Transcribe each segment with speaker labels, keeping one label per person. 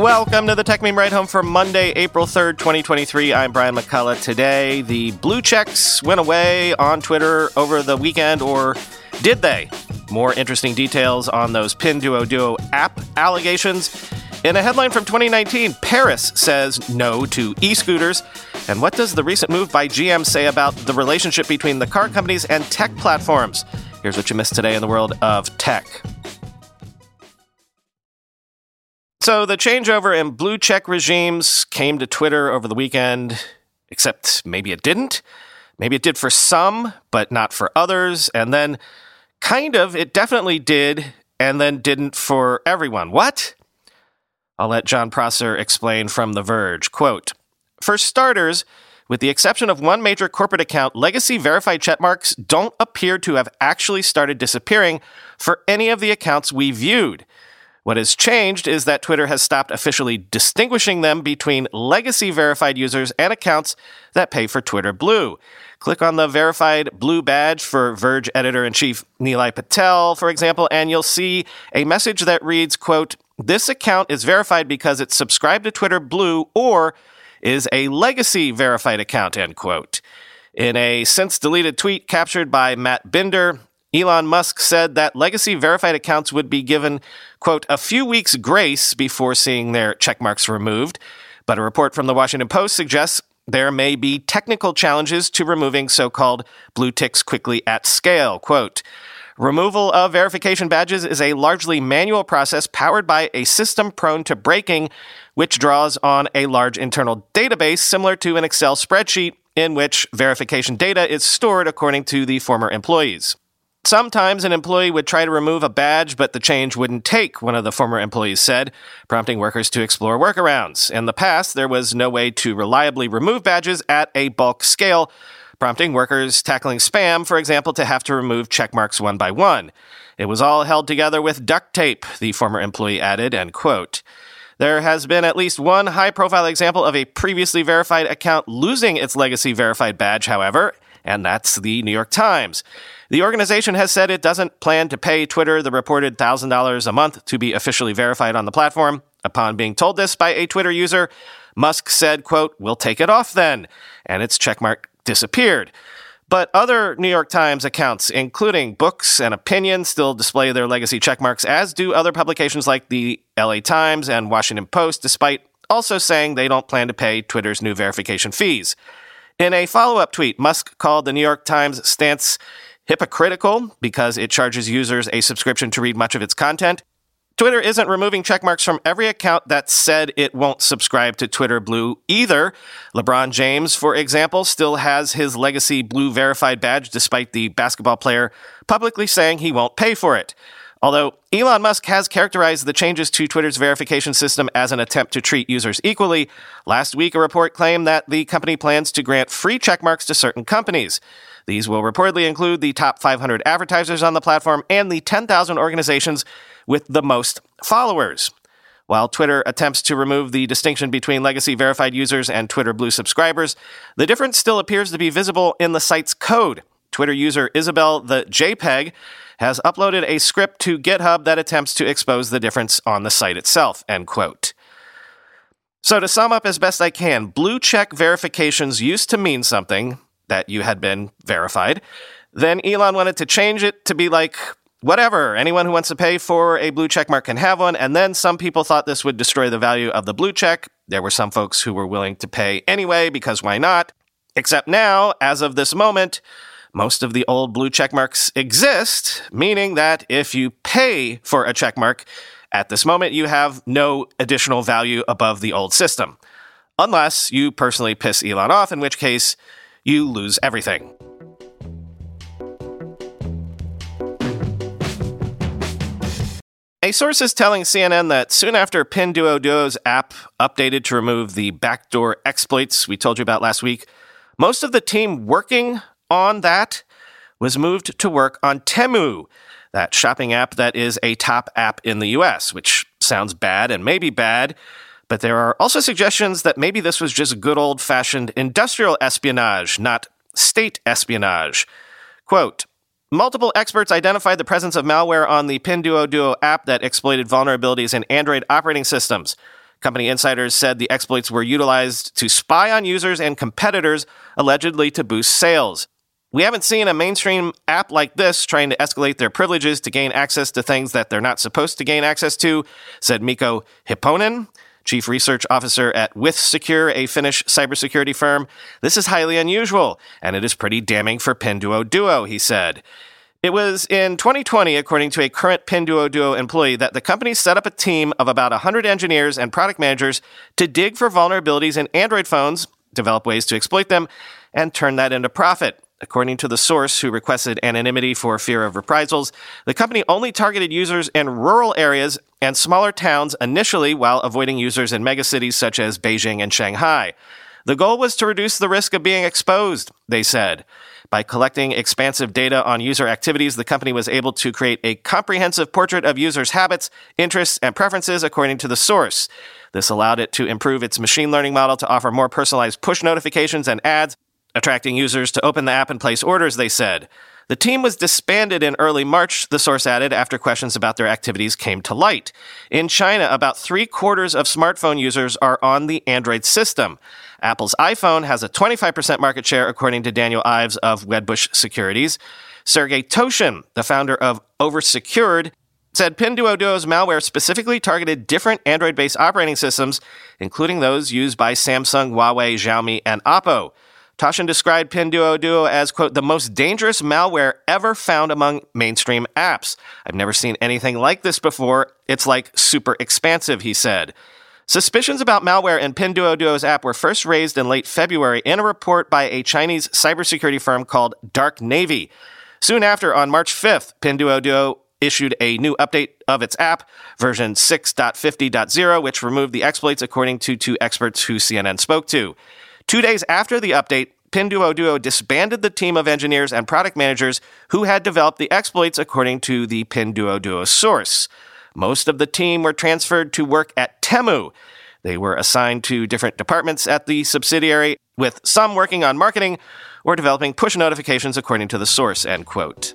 Speaker 1: Welcome to the Techmeme Ride Home for Monday, April 3rd, 2023. I'm Brian McCullough. Today, the blue checks went away on Twitter over the weekend, or did they? More interesting details on those Pinduoduo app allegations. In a headline from 2019, Paris says no to e scooters. And what does the recent move by GM say about the relationship between the car companies and tech platforms? Here's what you missed today in the world of tech. So, the changeover in blue check regimes came to Twitter over the weekend, except maybe it didn't. Maybe it did for some, but not for others. And then, kind of, it definitely did, and then didn't for everyone. What? I'll let John Prosser explain from The Verge. Quote For starters, with the exception of one major corporate account, legacy verified checkmarks don't appear to have actually started disappearing for any of the accounts we viewed. What has changed is that Twitter has stopped officially distinguishing them between legacy verified users and accounts that pay for Twitter Blue. Click on the verified blue badge for Verge editor in chief Nilay Patel, for example, and you'll see a message that reads, quote, this account is verified because it's subscribed to Twitter Blue or is a legacy verified account, end quote. In a since deleted tweet captured by Matt Binder, Elon Musk said that legacy verified accounts would be given, quote, a few weeks grace before seeing their checkmarks removed. But a report from the Washington Post suggests there may be technical challenges to removing so called blue ticks quickly at scale. Quote, Removal of verification badges is a largely manual process powered by a system prone to breaking, which draws on a large internal database similar to an Excel spreadsheet in which verification data is stored according to the former employees. Sometimes an employee would try to remove a badge, but the change wouldn't take, one of the former employees said, prompting workers to explore workarounds. In the past, there was no way to reliably remove badges at a bulk scale, prompting workers tackling spam, for example, to have to remove checkmarks one by one. It was all held together with duct tape, the former employee added, end quote. There has been at least one high profile example of a previously verified account losing its legacy verified badge, however, and that's the New York Times. The organization has said it doesn't plan to pay Twitter the reported $1,000 a month to be officially verified on the platform. Upon being told this by a Twitter user, Musk said, quote, we'll take it off then. And its checkmark disappeared. But other New York Times accounts, including books and opinion, still display their legacy checkmarks, as do other publications like the LA Times and Washington Post, despite also saying they don't plan to pay Twitter's new verification fees. In a follow up tweet, Musk called the New York Times stance hypocritical because it charges users a subscription to read much of its content. Twitter isn't removing checkmarks from every account that said it won't subscribe to Twitter Blue either. LeBron James, for example, still has his legacy Blue verified badge despite the basketball player publicly saying he won't pay for it. Although Elon Musk has characterized the changes to Twitter's verification system as an attempt to treat users equally, last week a report claimed that the company plans to grant free checkmarks to certain companies. These will reportedly include the top 500 advertisers on the platform and the 10,000 organizations with the most followers. While Twitter attempts to remove the distinction between legacy verified users and Twitter Blue subscribers, the difference still appears to be visible in the site's code. Twitter user Isabel the JPEG has uploaded a script to GitHub that attempts to expose the difference on the site itself, end quote. So to sum up as best I can, blue check verifications used to mean something that you had been verified. Then Elon wanted to change it to be like, whatever, anyone who wants to pay for a blue check mark can have one. And then some people thought this would destroy the value of the blue check. There were some folks who were willing to pay anyway, because why not? Except now, as of this moment, most of the old blue checkmarks exist, meaning that if you pay for a checkmark, at this moment you have no additional value above the old system. Unless you personally piss Elon off, in which case you lose everything. A source is telling CNN that soon after Pinduoduo's app updated to remove the backdoor exploits we told you about last week, most of the team working on that was moved to work on Temu, that shopping app that is a top app in the US, which sounds bad and maybe bad, but there are also suggestions that maybe this was just good old fashioned industrial espionage, not state espionage. Quote, Multiple experts identified the presence of malware on the Pinduoduo app that exploited vulnerabilities in Android operating systems. Company insiders said the exploits were utilized to spy on users and competitors, allegedly to boost sales. We haven't seen a mainstream app like this trying to escalate their privileges to gain access to things that they're not supposed to gain access to, said Mikko Hypponen, chief research officer at WithSecure, a Finnish cybersecurity firm. This is highly unusual, and it is pretty damning for Pinduoduo, he said. It was in 2020, according to a current Pinduoduo employee, that the company set up a team of about 100 engineers and product managers to dig for vulnerabilities in Android phones, develop ways to exploit them, and turn that into profit. According to the source, who requested anonymity for fear of reprisals, the company only targeted users in rural areas and smaller towns initially while avoiding users in megacities such as Beijing and Shanghai. The goal was to reduce the risk of being exposed, they said. By collecting expansive data on user activities, the company was able to create a comprehensive portrait of users' habits, interests, and preferences according to the source. This allowed it to improve its machine learning model to offer more personalized push notifications and ads attracting users to open the app and place orders, they said. The team was disbanded in early March, the source added, after questions about their activities came to light. In China, about three quarters of smartphone users are on the Android system. Apple's iPhone has a 25% market share, according to Daniel Ives of Wedbush Securities. Sergey Toshin, the founder of Oversecured, said Pinduoduo's malware specifically targeted different Android based operating systems, including those used by Samsung, Huawei, Xiaomi, and Oppo. Toshin described Pinduoduo as, quote, the most dangerous malware ever found among mainstream apps. I've never seen anything like this before. It's like super expansive, he said. Suspicions about malware in Pinduoduo's app were first raised in late February in a report by a Chinese cybersecurity firm called Dark Navy. Soon after, on March 5th, Pinduoduo issued a new update of its app, version 6.50.0, which removed the exploits according to two experts who CNN spoke to. Two days after the update, Pinduoduo Duo disbanded the team of engineers and product managers who had developed the exploits according to the Pinduoduo Duo source. Most of the team were transferred to work at Temu. They were assigned to different departments at the subsidiary, with some working on marketing or developing push notifications according to the source, end quote.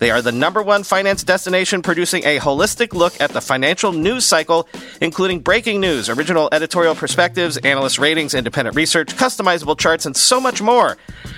Speaker 1: They are the number one finance destination producing a holistic look at the financial news cycle, including breaking news, original editorial perspectives, analyst ratings, independent research, customizable charts, and so much more.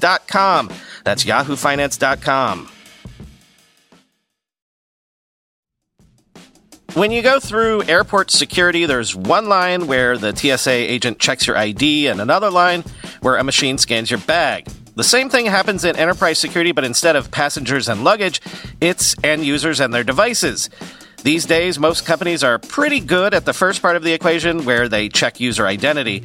Speaker 1: That's yahoofinance.com. When you go through airport security, there's one line where the TSA agent checks your ID and another line where a machine scans your bag. The same thing happens in enterprise security, but instead of passengers and luggage, it's end users and their devices. These days, most companies are pretty good at the first part of the equation where they check user identity,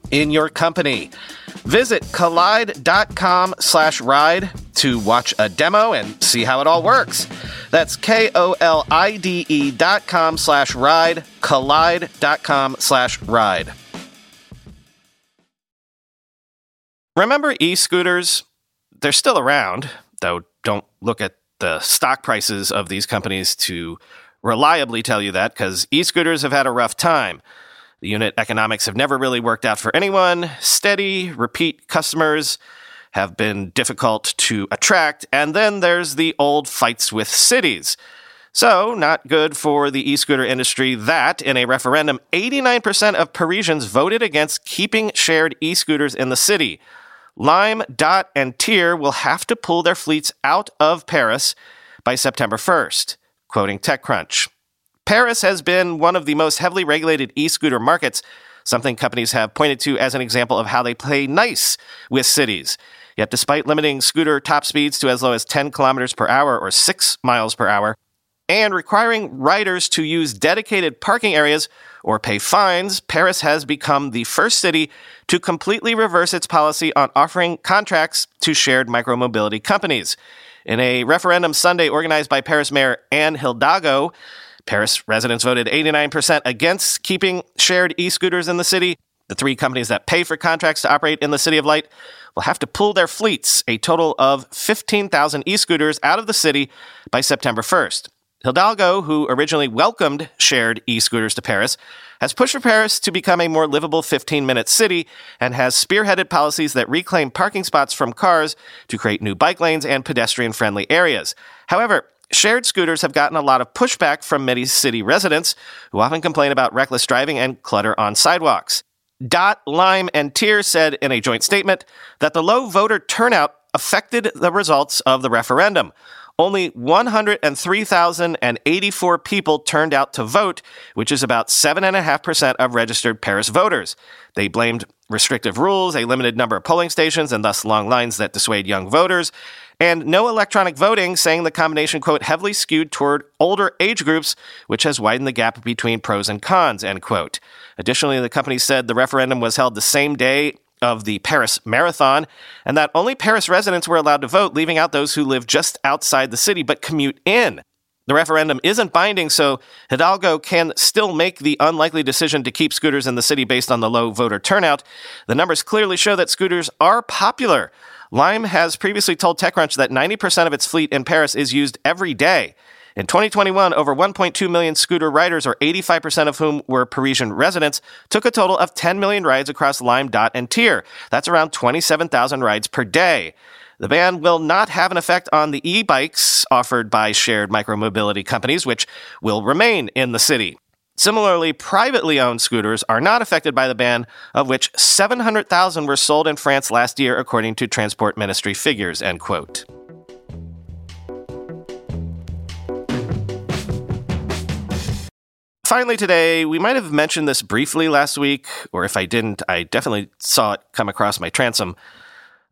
Speaker 1: in your company. Visit kolide.com slash ride to watch a demo and see how it all works. That's K-O-L-I-D-E dot com slash ride, kolide.com slash ride. Remember e scooters? They're still around, though don't look at the stock prices of these companies to reliably tell you that, because e scooters have had a rough time. The unit economics have never really worked out for anyone. Steady, repeat customers have been difficult to attract. And then there's the old fights with cities. So, not good for the e scooter industry that, in a referendum, 89% of Parisians voted against keeping shared e scooters in the city. Lime, Dot, and Tier will have to pull their fleets out of Paris by September 1st, quoting TechCrunch. Paris has been one of the most heavily regulated e scooter markets, something companies have pointed to as an example of how they play nice with cities. Yet, despite limiting scooter top speeds to as low as 10 kilometers per hour or 6 miles per hour, and requiring riders to use dedicated parking areas or pay fines, Paris has become the first city to completely reverse its policy on offering contracts to shared micromobility companies. In a referendum Sunday organized by Paris Mayor Anne Hidalgo, Paris residents voted 89% against keeping shared e scooters in the city. The three companies that pay for contracts to operate in the City of Light will have to pull their fleets, a total of 15,000 e scooters, out of the city by September 1st. Hidalgo, who originally welcomed shared e scooters to Paris, has pushed for Paris to become a more livable 15 minute city and has spearheaded policies that reclaim parking spots from cars to create new bike lanes and pedestrian friendly areas. However, shared scooters have gotten a lot of pushback from many city residents who often complain about reckless driving and clutter on sidewalks. Dot, Lime, and Tier said in a joint statement that the low voter turnout affected the results of the referendum. Only 103,084 people turned out to vote, which is about 7.5% of registered Paris voters. They blamed restrictive rules, a limited number of polling stations, and thus long lines that dissuade young voters, and no electronic voting, saying the combination, quote, heavily skewed toward older age groups, which has widened the gap between pros and cons, end quote. Additionally, the company said the referendum was held the same day of the Paris Marathon, and that only Paris residents were allowed to vote, leaving out those who live just outside the city but commute in. The referendum isn't binding, so Hidalgo can still make the unlikely decision to keep scooters in the city based on the low voter turnout. The numbers clearly show that scooters are popular. Lime has previously told TechCrunch that 90% of its fleet in Paris is used every day. In 2021, over 1.2 million scooter riders, or 85% of whom were Parisian residents, took a total of 10 million rides across Lime, Dot, and Tier. That's around 27,000 rides per day. The ban will not have an effect on the e bikes offered by shared micromobility companies, which will remain in the city. Similarly, privately owned scooters are not affected by the ban, of which 700,000 were sold in France last year, according to Transport Ministry figures. End quote. finally, today, we might have mentioned this briefly last week, or if I didn't, I definitely saw it come across my transom.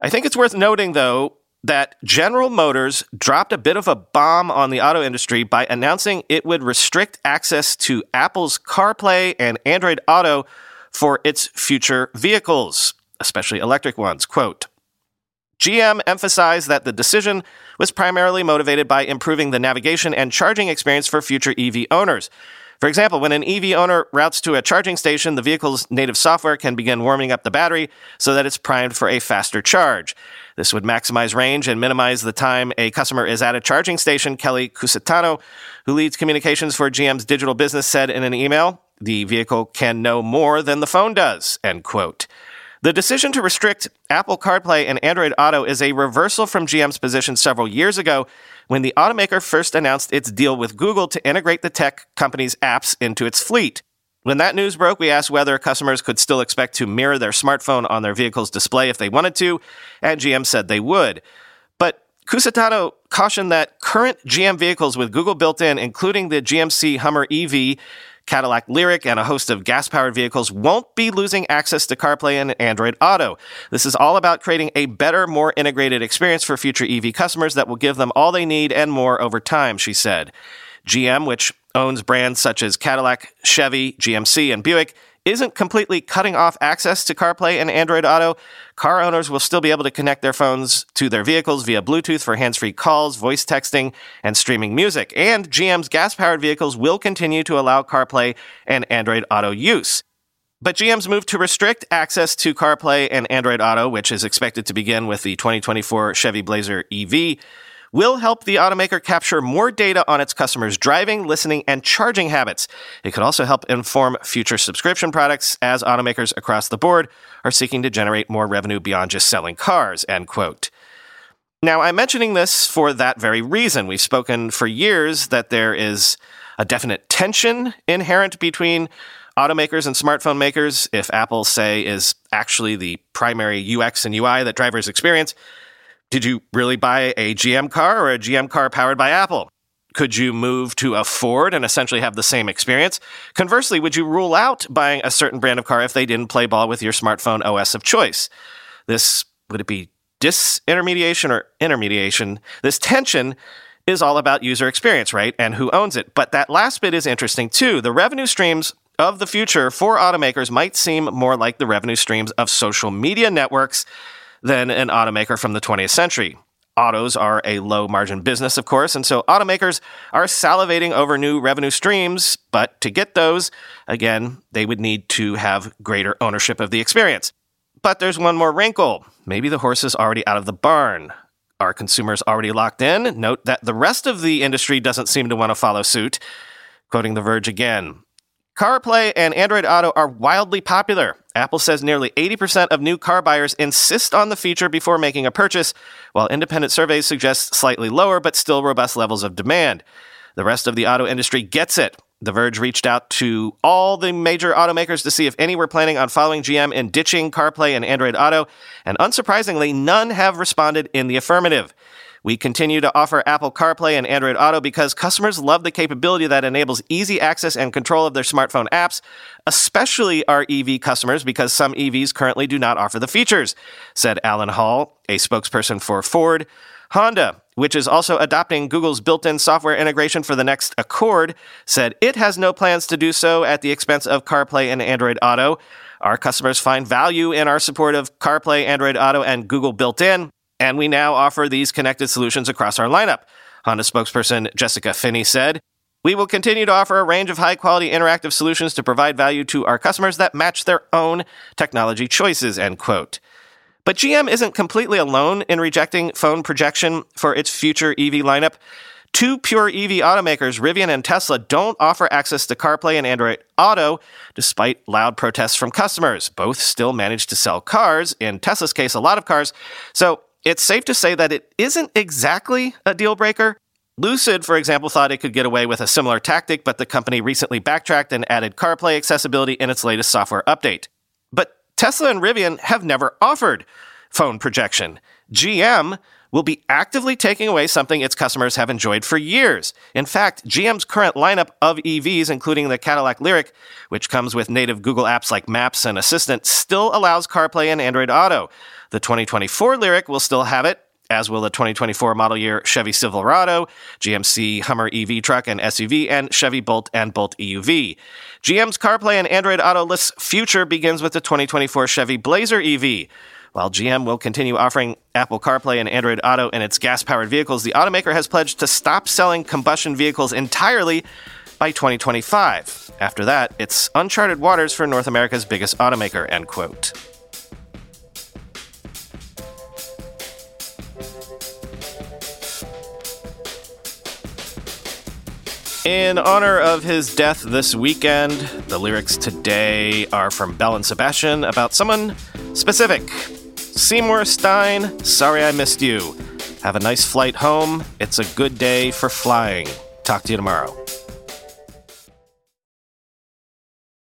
Speaker 1: I think it's worth noting, though, that General Motors dropped a bit of a bomb on the auto industry by announcing it would restrict access to Apple's CarPlay and Android Auto for its future vehicles, especially electric ones. Quote, GM emphasized that the decision was primarily motivated by improving the navigation and charging experience for future EV owners. For example, when an EV owner routes to a charging station, the vehicle's native software can begin warming up the battery so that it's primed for a faster charge. This would maximize range and minimize the time a customer is at a charging station, Kelly Cusitano, who leads communications for GM's digital business, said in an email. The vehicle can know more than the phone does, end quote. The decision to restrict Apple CarPlay and Android Auto is a reversal from GM's position several years ago when the automaker first announced its deal with Google to integrate the tech company's apps into its fleet. When that news broke, we asked whether customers could still expect to mirror their smartphone on their vehicle's display if they wanted to, and GM said they would. Cusitano cautioned that current GM vehicles with Google built in, including the GMC Hummer EV, Cadillac Lyriq, and a host of gas powered vehicles won't be losing access to CarPlay and Android Auto. This is all about creating a better, more integrated experience for future EV customers that will give them all they need and more over time, she said. GM, which owns brands such as Cadillac, Chevy, GMC, and Buick, isn't completely cutting off access to CarPlay and Android Auto, car owners will still be able to connect their phones to their vehicles via Bluetooth for hands free calls, voice texting, and streaming music. And GM's gas powered vehicles will continue to allow CarPlay and Android Auto use. But GM's move to restrict access to CarPlay and Android Auto, which is expected to begin with the 2024 Chevy Blazer EV, will help the automaker capture more data on its customers' driving, listening, and charging habits. It could also help inform future subscription products as automakers across the board are seeking to generate more revenue beyond just selling cars, end quote. Now, I'm mentioning this for that very reason. We've spoken for years that there is a definite tension inherent between automakers and smartphone makers, if Apple, say, is actually the primary UX and UI that drivers experience, did you really buy a GM car or a GM car powered by Apple? Could you move to a Ford and essentially have the same experience? Conversely, would you rule out buying a certain brand of car if they didn't play ball with your smartphone OS of choice? This would it be disintermediation or intermediation? This tension is all about user experience, right? And who owns it. But that last bit is interesting too. The revenue streams of the future for automakers might seem more like the revenue streams of social media networks than an automaker from the 20th century. Autos are a low margin business, of course, and so automakers are salivating over new revenue streams. But to get those, again, they would need to have greater ownership of the experience. But there's one more wrinkle. Maybe the horse is already out of the barn. Are consumers already locked in? Note that the rest of the industry doesn't seem to want to follow suit. Quoting The Verge again CarPlay and Android Auto are wildly popular. Apple says nearly 80% of new car buyers insist on the feature before making a purchase, while independent surveys suggest slightly lower but still robust levels of demand. The rest of the auto industry gets it. The Verge reached out to all the major automakers to see if any were planning on following GM in ditching CarPlay and Android Auto, and unsurprisingly, none have responded in the affirmative. We continue to offer Apple CarPlay and Android Auto because customers love the capability that enables easy access and control of their smartphone apps, especially our EV customers because some EVs currently do not offer the features, said Alan Hall, a spokesperson for Ford. Honda, which is also adopting Google's built in software integration for the next Accord, said it has no plans to do so at the expense of CarPlay and Android Auto. Our customers find value in our support of CarPlay, Android Auto, and Google built in, and we now offer these connected solutions across our lineup. Honda spokesperson Jessica Finney said, we will continue to offer a range of high quality interactive solutions to provide value to our customers that match their own technology choices, end quote. But GM isn't completely alone in rejecting phone projection for its future EV lineup. Two pure EV automakers, Rivian and Tesla, don't offer access to CarPlay and Android Auto, despite loud protests from customers. Both still manage to sell cars, in Tesla's case, a lot of cars. So it's safe to say that it isn't exactly a deal breaker. Lucid, for example, thought it could get away with a similar tactic, but the company recently backtracked and added CarPlay accessibility in its latest software update. But Tesla and Rivian have never offered phone projection. GM will be actively taking away something its customers have enjoyed for years. In fact, GM's current lineup of EVs, including the Cadillac Lyriq, which comes with native Google apps like Maps and Assistant, still allows CarPlay and Android Auto. The 2024 Lyriq will still have it, as will the 2024 model year Chevy Silverado, GMC Hummer EV truck and SUV, and Chevy Bolt and Bolt EUV. GM's CarPlay and Android Auto list future begins with the 2024 Chevy Blazer EV. While GM will continue offering Apple CarPlay and Android Auto in its gas powered vehicles, the automaker has pledged to stop selling combustion vehicles entirely by 2025. After that, it's uncharted waters for North America's biggest automaker, end quote. In honor of his death this weekend, the lyrics today are from Belle and Sebastian about someone specific. Seymour Stein, sorry I missed you. Have a nice flight home. It's a good day for flying. Talk to you tomorrow.